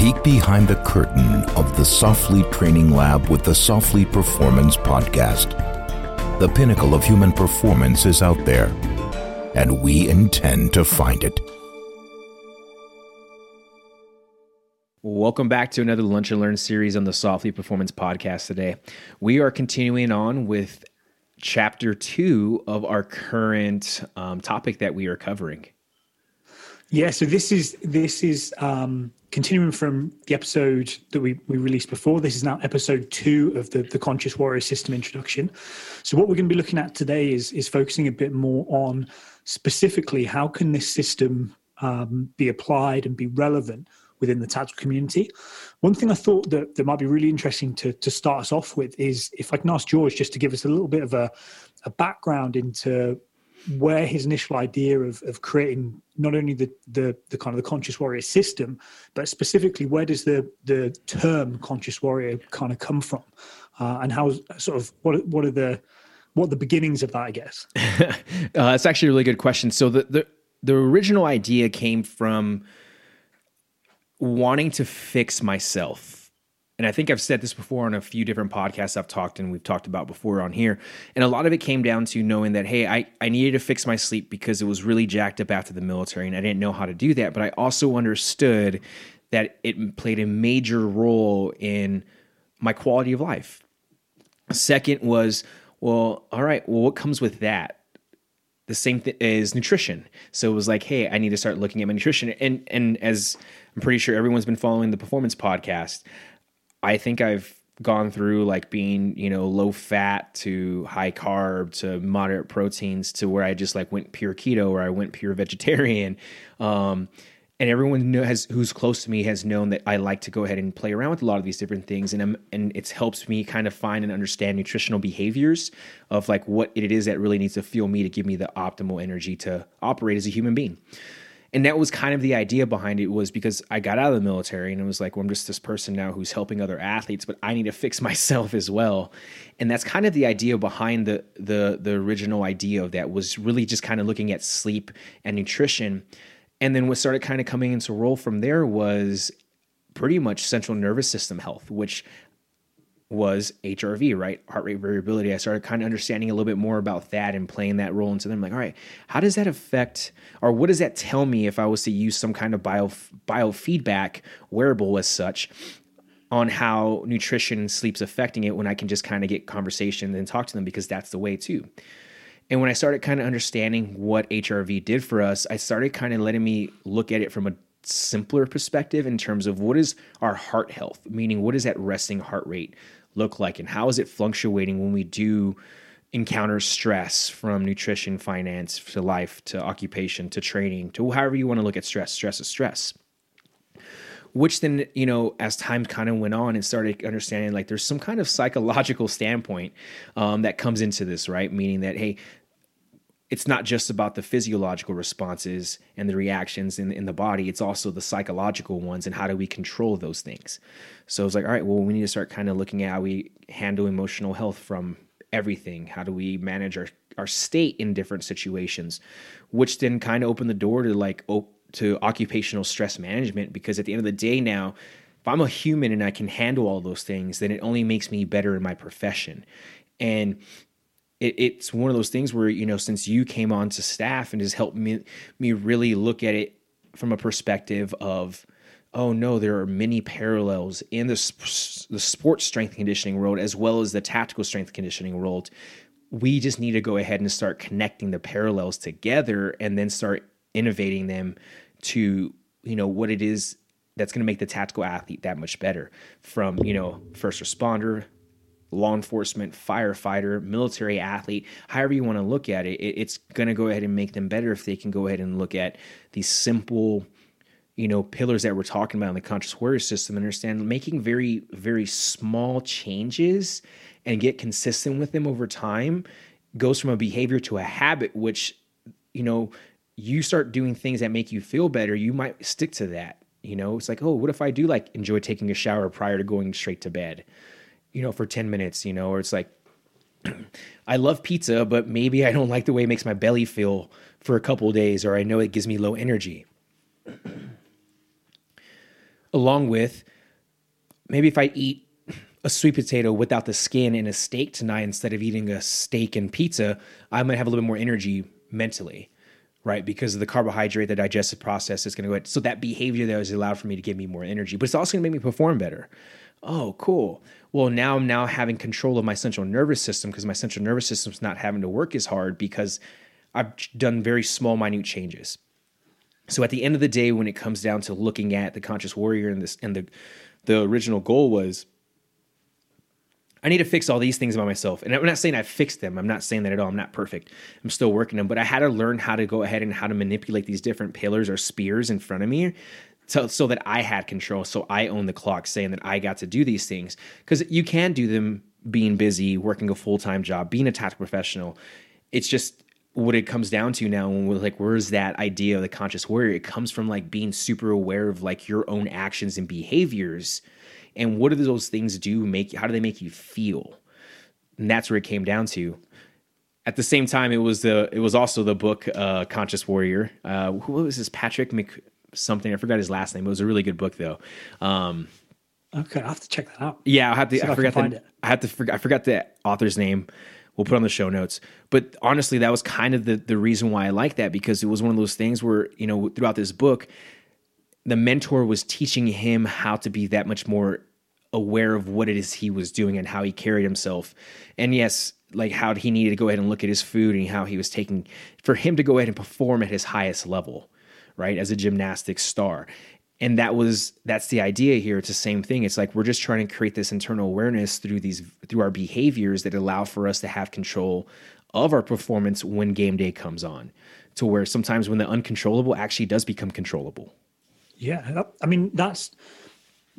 peek behind the curtain of the Soflete Training Lab with the Soflete Performance Podcast. The pinnacle of human performance is out there, and we intend to find it. Welcome back to another Lunch and Learn series on the Soflete Performance Podcast today. We are continuing on with chapter two of our current um, topic that we are covering. Yeah, so this is this is um, continuing from the episode that we, we released before. This is now episode two of the, the Conscious Warrior System introduction. So what we're going to be looking at today is is focusing a bit more on specifically how can this system um, be applied and be relevant within the tactical community. One thing I thought that, that might be really interesting to, to start us off with is if I can ask George just to give us a little bit of a, a background into where his initial idea of, of creating not only the, the, the kind of the conscious warrior system, but specifically where does the, the term conscious warrior kind of come from? Uh, and how sort of what, what are the, what are the beginnings of that, I guess? uh, that's actually a really good question. So the, the, the original idea came from wanting to fix myself and I think I've said this before on a few different podcasts I've talked and we've talked about before on here. And a lot of it came down to knowing that, hey, I, I needed to fix my sleep because it was really jacked up after the military and I didn't know how to do that. But I also understood that it played a major role in my quality of life. Second was, well, all right, well, what comes with that? The same thing is nutrition. So it was like, hey, I need to start looking at my nutrition. And and as I'm pretty sure everyone's been following the performance podcast, I think I've gone through like being, you know, low fat to high carb to moderate proteins to where I just like went pure keto or I went pure vegetarian. Um, and everyone know, has who's close to me has known that I like to go ahead and play around with a lot of these different things, and I'm, and it helps me kind of find and understand nutritional behaviors of like what it is that really needs to fuel me to give me the optimal energy to operate as a human being and that was kind of the idea behind it was because I got out of the military and it was like, well, I'm just this person now who's helping other athletes, but I need to fix myself as well. And that's kind of the idea behind the the the original idea of that was really just kind of looking at sleep and nutrition. And then what started kind of coming into role from there was pretty much central nervous system health, which was HRV, right? Heart rate variability. I started kind of understanding a little bit more about that and playing that role into them. Like, all right, how does that affect, or what does that tell me if I was to use some kind of bio biofeedback wearable as such on how nutrition and sleep's affecting it when I can just kind of get conversation and talk to them because that's the way too. And when I started kind of understanding what HRV did for us, I started kind of letting me look at it from a simpler perspective in terms of what is our heart health, meaning what is that resting heart rate? Look like and how is it fluctuating when we do encounter stress from nutrition, finance to life to occupation to training to however you want to look at stress. Stress is stress. Which then, you know, as time kind of went on and started understanding like there's some kind of psychological standpoint um, that comes into this, right? Meaning that, hey, it's not just about the physiological responses and the reactions in, in the body, it's also the psychological ones and how do we control those things. So it's like, all right, well, we need to start kind of looking at how we handle emotional health from everything. How do we manage our, our state in different situations, which then kind of opened the door to like, op- to occupational stress management because at the end of the day now, if I'm a human and I can handle all those things, then it only makes me better in my profession. And it, it's one of those things where you know since you came on to staff and has helped me me really look at it from a perspective of oh no there are many parallels in the the sports strength conditioning world as well as the tactical strength conditioning world. We just need to go ahead and start connecting the parallels together and then start innovating them to you know what it is that's going to make the tactical athlete that much better. From you know first responder law enforcement, firefighter, military athlete, however you want to look at it, it's going to go ahead and make them better if they can go ahead and look at these simple, you know, pillars that we're talking about in the conscious warrior system. and Understand making very, very small changes and get consistent with them over time goes from a behavior to a habit, which, you know, you start doing things that make you feel better, you might stick to that. You know, it's like, oh, what if I do like enjoy taking a shower prior to going straight to bed? You know, for 10 minutes, you know, or it's like, I love pizza, but maybe I don't like the way it makes my belly feel for a couple days, or I know it gives me low energy. along with maybe if I eat a sweet potato without the skin and a steak tonight instead of eating a steak and pizza, I might have a little bit more energy mentally, right? Because of the carbohydrate, the digestive process is going to go ahead. So that behavior that was allowed for me to give me more energy, but it's also going to make me perform better. Oh, cool. Well, now I'm now having control of my central nervous system because my central nervous system's not having to work as hard because I've done very small, minute changes. So at the end of the day, when it comes down to looking at the conscious warrior and this and the the original goal was I need to fix all these things about myself. And I'm not saying I fixed them. I'm not saying that at all. I'm not perfect. I'm still working them. But I had to learn how to go ahead and how to manipulate these different pillars or spears in front of me so, so that I had control. So I own the clock, saying that I got to do these things. Because you can do them being busy, working a full time job, being a tactical professional. It's just what it comes down to now when we're like where's that idea of the conscious warrior it comes from like being super aware of like your own actions and behaviors and what do those things do make how do they make you feel and that's where it came down to at the same time it was the it was also the book uh, conscious warrior uh, who was this patrick mc something. I forgot his last name. It was a really good book though. Um, okay I'll have to check that out. Yeah i have to i, I forgot the, i have to i forgot the author's name. We'll put on the show notes. But honestly that was kind of the the reason why i like that because it was one of those things where you know throughout this book the mentor was teaching him how to be that much more aware of what it is he was doing and how he carried himself. And yes, like how he needed to go ahead and look at his food and how he was taking for him to go ahead and perform at his highest level, right? As a gymnastics star. And that was that's the idea here. It's the same thing. It's like we're just trying to create this internal awareness through these through our behaviors that allow for us to have control of our performance when game day comes on. To where sometimes when the uncontrollable actually does become controllable. Yeah, I mean that's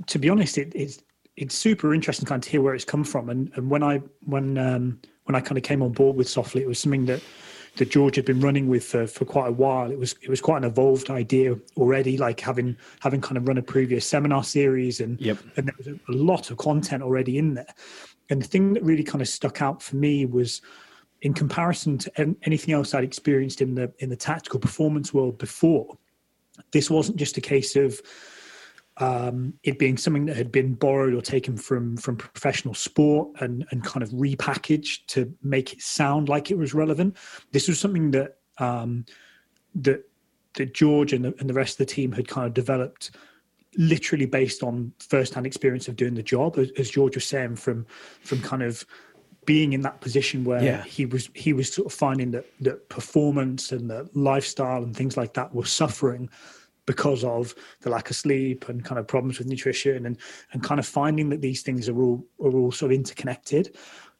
to be honest, it, it's it's super interesting kind of to hear where it's come from. And and when I when um, when I kind of came on board with Soflete, it was something that that George had been running with for, for quite a while. It was it was quite an evolved idea already, like having having kind of run a previous seminar series and yep. and there was a, a lot of content already in there. And the thing that really kind of stuck out for me was in comparison to anything else I'd experienced in the in the tactical performance world before this wasn't just a case of um, it being something that had been borrowed or taken from from professional sport and and kind of repackaged to make it sound like it was relevant. This was something that um, that that George and the, and the rest of the team had kind of developed literally based on first-hand experience of doing the job as, as George was saying from from kind of being in that position where yeah. he was he was sort of finding that that performance and the lifestyle and things like that were suffering because of the lack of sleep and kind of problems with nutrition and and kind of finding that these things are all are all sort of interconnected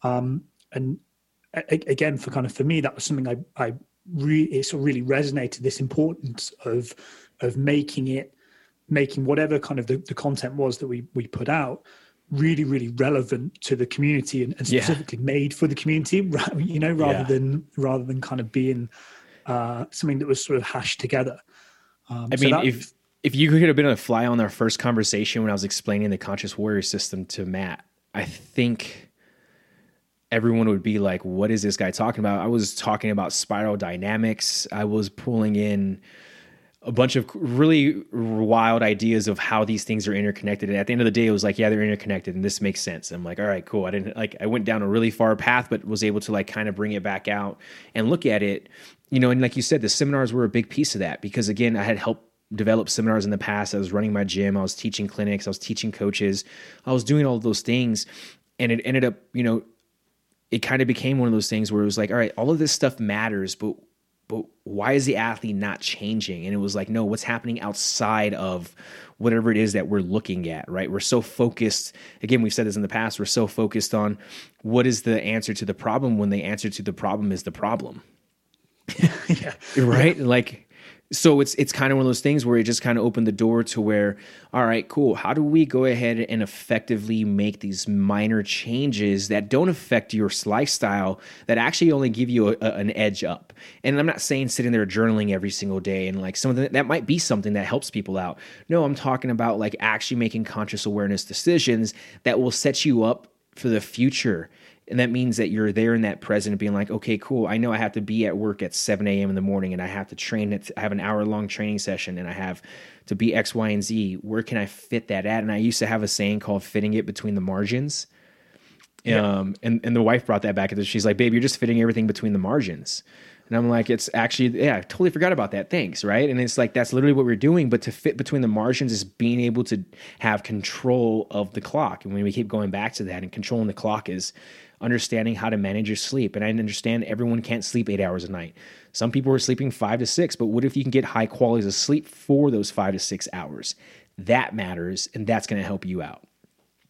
um, and a, again for kind of for me that was something i i really it sort of really resonated this importance of of making it making whatever kind of the, the content was that we we put out really really relevant to the community and, and specifically yeah. made for the community you know rather yeah. than rather than kind of being uh, something that was sort of hashed together um, i so mean that, if if you could have been a fly on our first conversation when i was explaining the conscious warrior system to matt i think everyone would be like what is this guy talking about? I was talking about spiral dynamics. I was pulling in a bunch of really wild ideas of how these things are interconnected. And at the end of the day, it was like, yeah, they're interconnected and this makes sense. I'm like, all right, cool. I didn't like, I went down a really far path, but was able to like kind of bring it back out and look at it, you know, and like you said, the seminars were a big piece of that because again, I had helped develop seminars in the past. I was running my gym. I was teaching clinics. I was teaching coaches. I was doing all those things. And it ended up, you know, it kind of became one of those things where it was like, all right, all of this stuff matters, but but why is the athlete not changing? And it was like, no, what's happening outside of whatever it is that we're looking at, right? We're so focused. Again, we've said this in the past. We're so focused on what is the answer to the problem when the answer to the problem is the problem. yeah. Right? Like so it's it's kind of one of those things where it just kind of opened the door to where all right cool how do we go ahead and effectively make these minor changes that don't affect your lifestyle that actually only give you a, a, an edge up? And i'm not saying sitting there journaling every single day and like something that might be something that helps people out. No i'm talking about like actually making conscious awareness decisions that will set you up for the future And that means that you're there in that present being like, okay, cool. I know I have to be at work at 7 a.m. in the morning and I have to train it, I have an hour long training session and I have to be X, Y, and Z. Where can I fit that at? And I used to have a saying called fitting it between the margins. Yeah. Um, and, and the wife brought that back. And she's like, babe, you're just fitting everything between the margins. And I'm like, it's actually, yeah, I totally forgot about that. Thanks. Right. And it's like, that's literally what we're doing. But to fit between the margins is being able to have control of the clock. And when we keep going back to that and controlling the clock is understanding how to manage your sleep. And I understand everyone can't sleep eight hours a night. Some people are sleeping five to six, but what if you can get high qualities of sleep for those five to six hours? That matters. And that's going to help you out.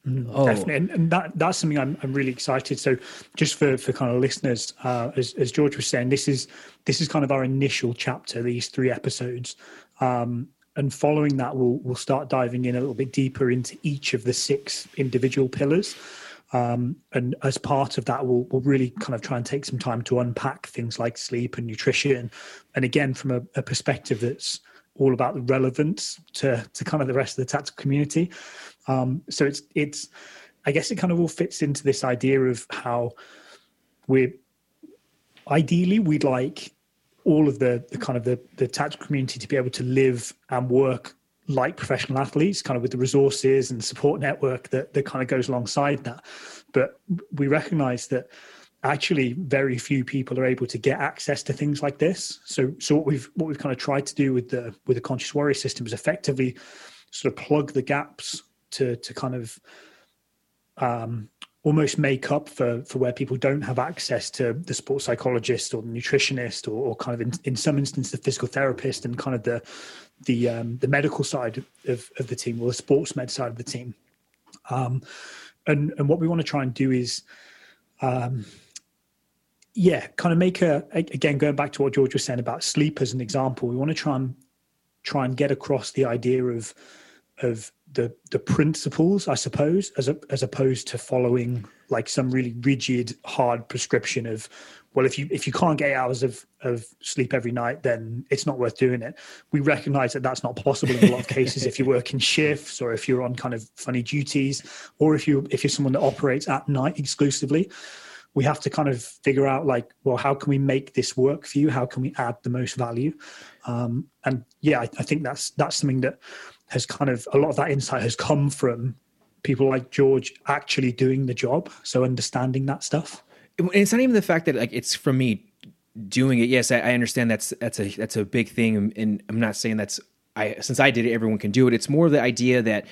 Mm, oh. Definitely, and, and, that that's something I'm, I'm really excited. So, just for for kind of listeners, uh, as as George was saying, this is this is kind of our initial chapter. These three episodes, um, and following that, we'll we'll start diving in a little bit deeper into each of the six individual pillars. Um, and as part of that, we'll we'll really kind of try and take some time to unpack things like sleep and nutrition, and again from a, a perspective that's all about the relevance to to kind of the rest of the tactical community. Um, so it's it's I guess it kind of all fits into this idea of how we're ideally we'd like all of the, the kind of the, the tactical community to be able to live and work like professional athletes, kind of with the resources and support network that, that kind of goes alongside that. But we recognize that actually very few people are able to get access to things like this. So so what we've what we've kind of tried to do with the with the conscious warrior system is effectively sort of plug the gaps to to kind of um, almost make up for for where people don't have access to the sports psychologist or the nutritionist or, or kind of in, in some instance the physical therapist and kind of the the um, the medical side of, of the team or the sports med side of the team. Um, and and what we want to try and do is um, yeah, kind of make a again going back to what George was saying about sleep as an example. We want to try and try and get across the idea of of the the principles, I suppose, as a, as opposed to following like some really rigid, hard prescription of, well, if you if you can't get hours of of sleep every night, then it's not worth doing it. We recognise that that's not possible in a lot of cases. if you work in shifts, or if you're on kind of funny duties, or if you if you're someone that operates at night exclusively, we have to kind of figure out like, well, how can we make this work for you? How can we add the most value? Um, and yeah, I, I think that's that's something that has kind of a lot of that insight has come from people like George actually doing the job. So understanding that stuff. It's not even the fact that like it's from me doing it. Yes, I, I understand that's that's a that's a big thing, and I'm not saying that's I since I did it, everyone can do it. It's more the idea that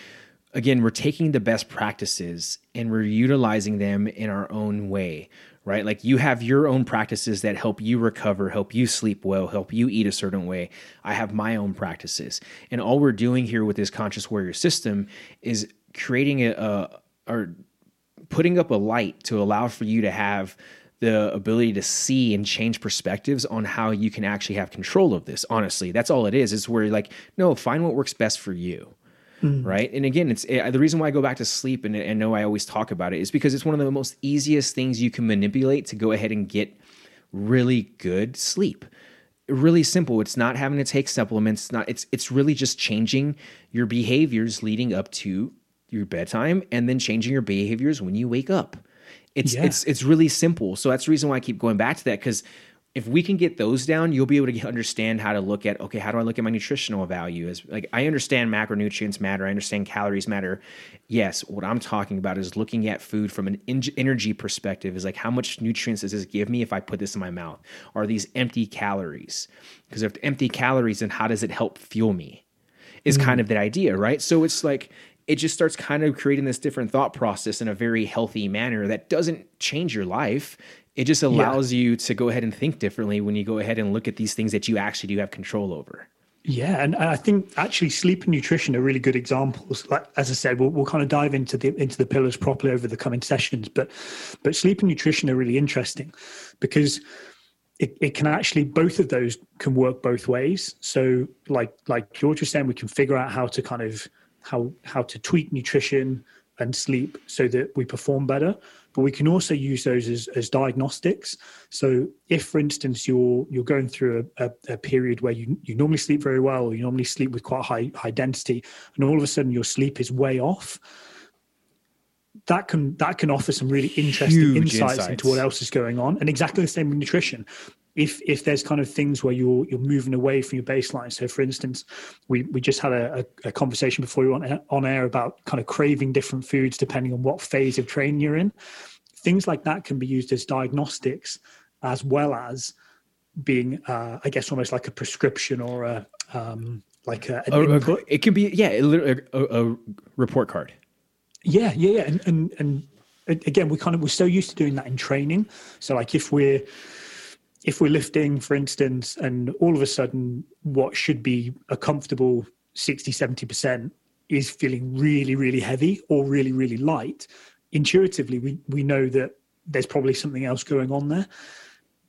again we're taking the best practices and we're utilizing them in our own way right? Like you have your own practices that help you recover, help you sleep well, help you eat a certain way. I have my own practices. And all we're doing here with this conscious warrior system is creating a, a or putting up a light to allow for you to have the ability to see and change perspectives on how you can actually have control of this. Honestly, that's all it is. Is where you're like, no, find what works best for you. Mm. Right. And again, it's it, the reason why I go back to sleep and, and know I always talk about it is because it's one of the most easiest things you can manipulate to go ahead and get really good sleep. Really simple. It's not having to take supplements. It's not it's it's really just changing your behaviors leading up to your bedtime and then changing your behaviors when you wake up. It's yeah. it's it's really simple. So that's the reason why I keep going back to that because if we can get those down, you'll be able to understand how to look at okay, how do I look at my nutritional value? As like I understand macronutrients matter, I understand calories matter. Yes, what I'm talking about is looking at food from an energy perspective. Is like how much nutrients does this give me if I put this in my mouth? Are these empty calories? Because if empty calories, then how does it help fuel me? Is mm-hmm. kind of the idea, right? So it's like it just starts kind of creating this different thought process in a very healthy manner that doesn't change your life it just allows yeah. you to go ahead and think differently when you go ahead and look at these things that you actually do have control over. Yeah, and I think actually sleep and nutrition are really good examples. Like as I said, we'll, we'll kind of dive into the into the pillars properly over the coming sessions, but but sleep and nutrition are really interesting because it, it can actually both of those can work both ways. So like like George was saying, we can figure out how to kind of how how to tweak nutrition and sleep so that we perform better but we can also use those as, as diagnostics. So if, for instance, you're you're going through a, a, a, period where you, you normally sleep very well, or you normally sleep with quite high high density, and all of a sudden your sleep is way off, that can that can offer some really interesting insights, insights, into what else is going on. And exactly the same with nutrition. If if there's kind of things where you're you're moving away from your baseline. So for instance, we we just had a, a, a conversation before we went on air about kind of craving different foods depending on what phase of training you're in. Things like that can be used as diagnostics as well as being, uh, I guess, almost like a prescription or a um, like a, a, it can be yeah a, a, report card yeah, yeah, yeah. And, and and again, we kind of we're so used to doing that in training. So like if we're if we're lifting, for instance, and all of a sudden what should be a comfortable 60, 70% is feeling really, really heavy or really, really light, intuitively we, we know that there's probably something else going on there.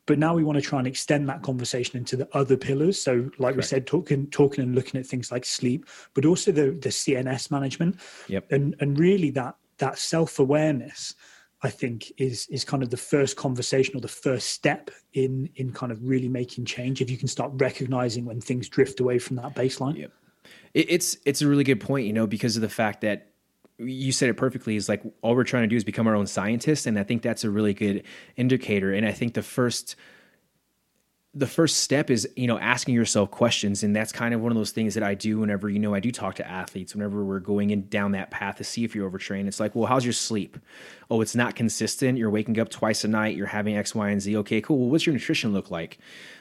But now we want to try and extend that conversation into the other pillars. So, like Correct. we said, talking, talking and looking at things like sleep, but also the the CNS management. Yep. And and really that that self awareness, I think, is is kind of the first conversation or the first step in in kind of really making change. If you can start recognizing when things drift away from that baseline. It's it's a really good point, you know, because of the fact that you said it perfectly is like all we're trying to do is become our own scientists and i think that's a really good indicator and i think the first the first step is you know asking yourself questions and that's kind of one of those things that i do whenever you know i do talk to athletes whenever we're going in down that path to see if you're overtrained. It's like well how's your sleep? Oh it's not consistent. You're waking up twice a night. You're having x y and z. Okay cool. Well, what's your nutrition look like?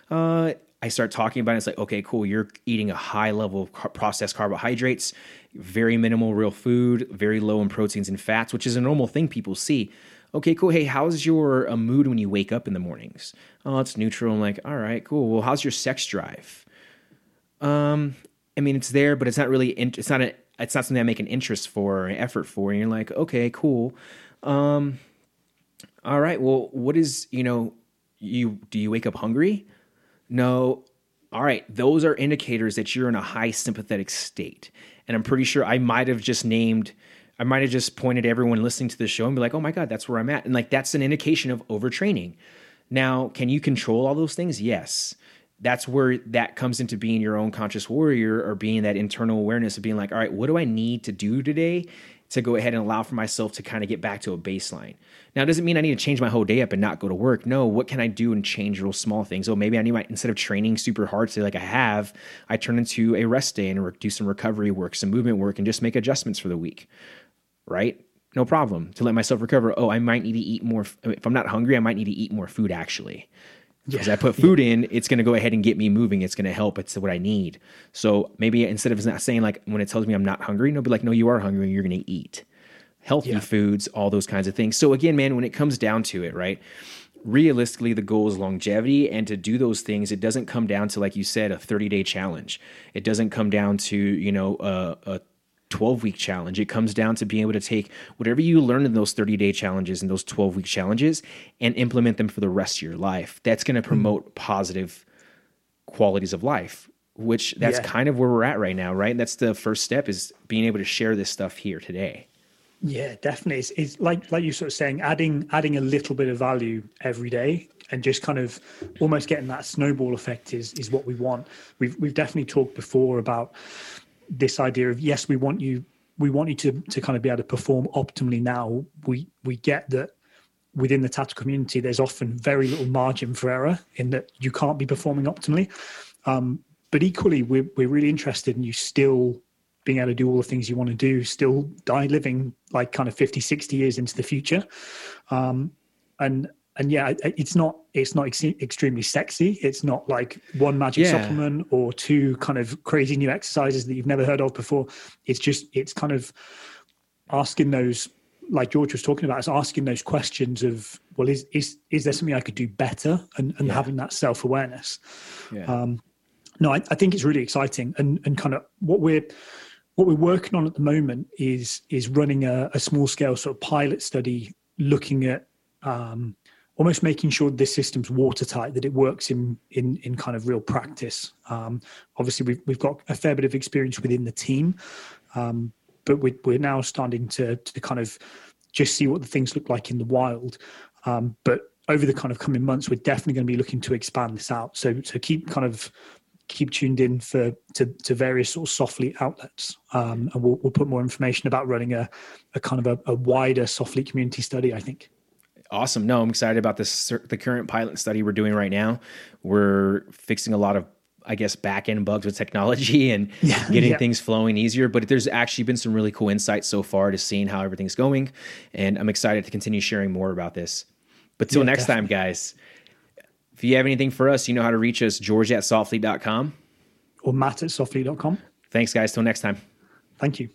Uh, I start talking about it. It's like, okay, cool. You're eating a high level of processed carbohydrates, very minimal real food, very low in proteins and fats, which is a normal thing people see. Okay, cool. Hey, how's your uh, mood when you wake up in the mornings? Oh, it's neutral. I'm like, all right, cool. Well, how's your sex drive? Um, I mean, it's there, but it's not really. In- it's not a. It's not something I make an interest for or an effort for. And you're like, okay, cool. Um, all right. Well, what is you know? You do you wake up hungry? No. All right. Those are indicators that you're in a high sympathetic state. And I'm pretty sure I might have just named, I might have just pointed everyone listening to the show and be like, oh my God, that's where I'm at. And like, that's an indication of overtraining. Now, can you control all those things? Yes. That's where that comes into being your own conscious warrior or being that internal awareness of being like, all right, what do I need to do today to go ahead and allow for myself to kind of get back to a baseline. Now, it doesn't mean I need to change my whole day up and not go to work. No, what can I do and change real small things? Oh, maybe I need my, instead of training super hard, say like I have, I turn into a rest day and do some recovery work, some movement work, and just make adjustments for the week, right? No problem to let myself recover. Oh, I might need to eat more. If I'm not hungry, I might need to eat more food actually because yeah. I put food in, it's going to go ahead and get me moving. It's going to help. It's what I need. So maybe instead of not saying like when it tells me I'm not hungry, no, be like, no, you are hungry. You're going to eat healthy yeah. foods, all those kinds of things. So again, man, when it comes down to it, right? Realistically, the goal is longevity, and to do those things, it doesn't come down to like you said, a 30 day challenge. It doesn't come down to you know a, a 12 week challenge. It comes down to being able to take whatever you learn in those 30 day challenges and those 12 week challenges and implement them for the rest of your life. That's going to hmm. promote mm-hmm. positive qualities of life, which that's yeah. kind of where we're at right now, right? That's the first step is being able to share this stuff here today. Yeah, definitely. It's, it's like like you sort of saying, adding adding a little bit of value every day and just kind of almost getting that snowball effect is is what we want. We've we've definitely talked before about this idea of yes, we want you we want you to to kind of be able to perform optimally now. We we get that within the tactical community, there's often very little margin for error in that you can't be performing optimally. Um, but equally, we're we're really interested in you still being able to do all the things you want to do, still die living like kind of 50, 60 years into the future. Um, and and yeah, it's not it's not ex- extremely sexy. It's not like one magic yeah. supplement or two kind of crazy new exercises that you've never heard of before. It's just it's kind of asking those like George was talking about, is asking those questions of well, is is is there something I could do better, and and yeah. having that self awareness. Yeah. Um, no, I, I think it's really exciting, and and kind of what we're what we're working on at the moment is is running a, a small scale sort of pilot study looking at um, almost making sure this system's watertight, that it works in in in kind of real practice. Um, obviously, we've we've got a fair bit of experience within the team, um, but we're, we're now starting to to kind of just see what the things look like in the wild. Um, but over the kind of coming months, we're definitely going to be looking to expand this out. So so keep kind of keep tuned in for to, to various sort of Soflete outlets, um, and we'll, we'll put more information about running a, a kind of a, a wider Soflete community study. I think. Awesome. No, I'm excited about this. The current pilot study we're doing right now. We're fixing a lot of I guess back end bugs with technology and yeah, getting yeah. things flowing easier. But there's actually been some really cool insights so far to seeing how everything's going. And I'm excited to continue sharing more about this. But till yeah, next definitely. time, guys, if you have anything for us, you know how to reach us, george at soflete.com or matt at soflete.com. Thanks, guys. Till next time. Thank you.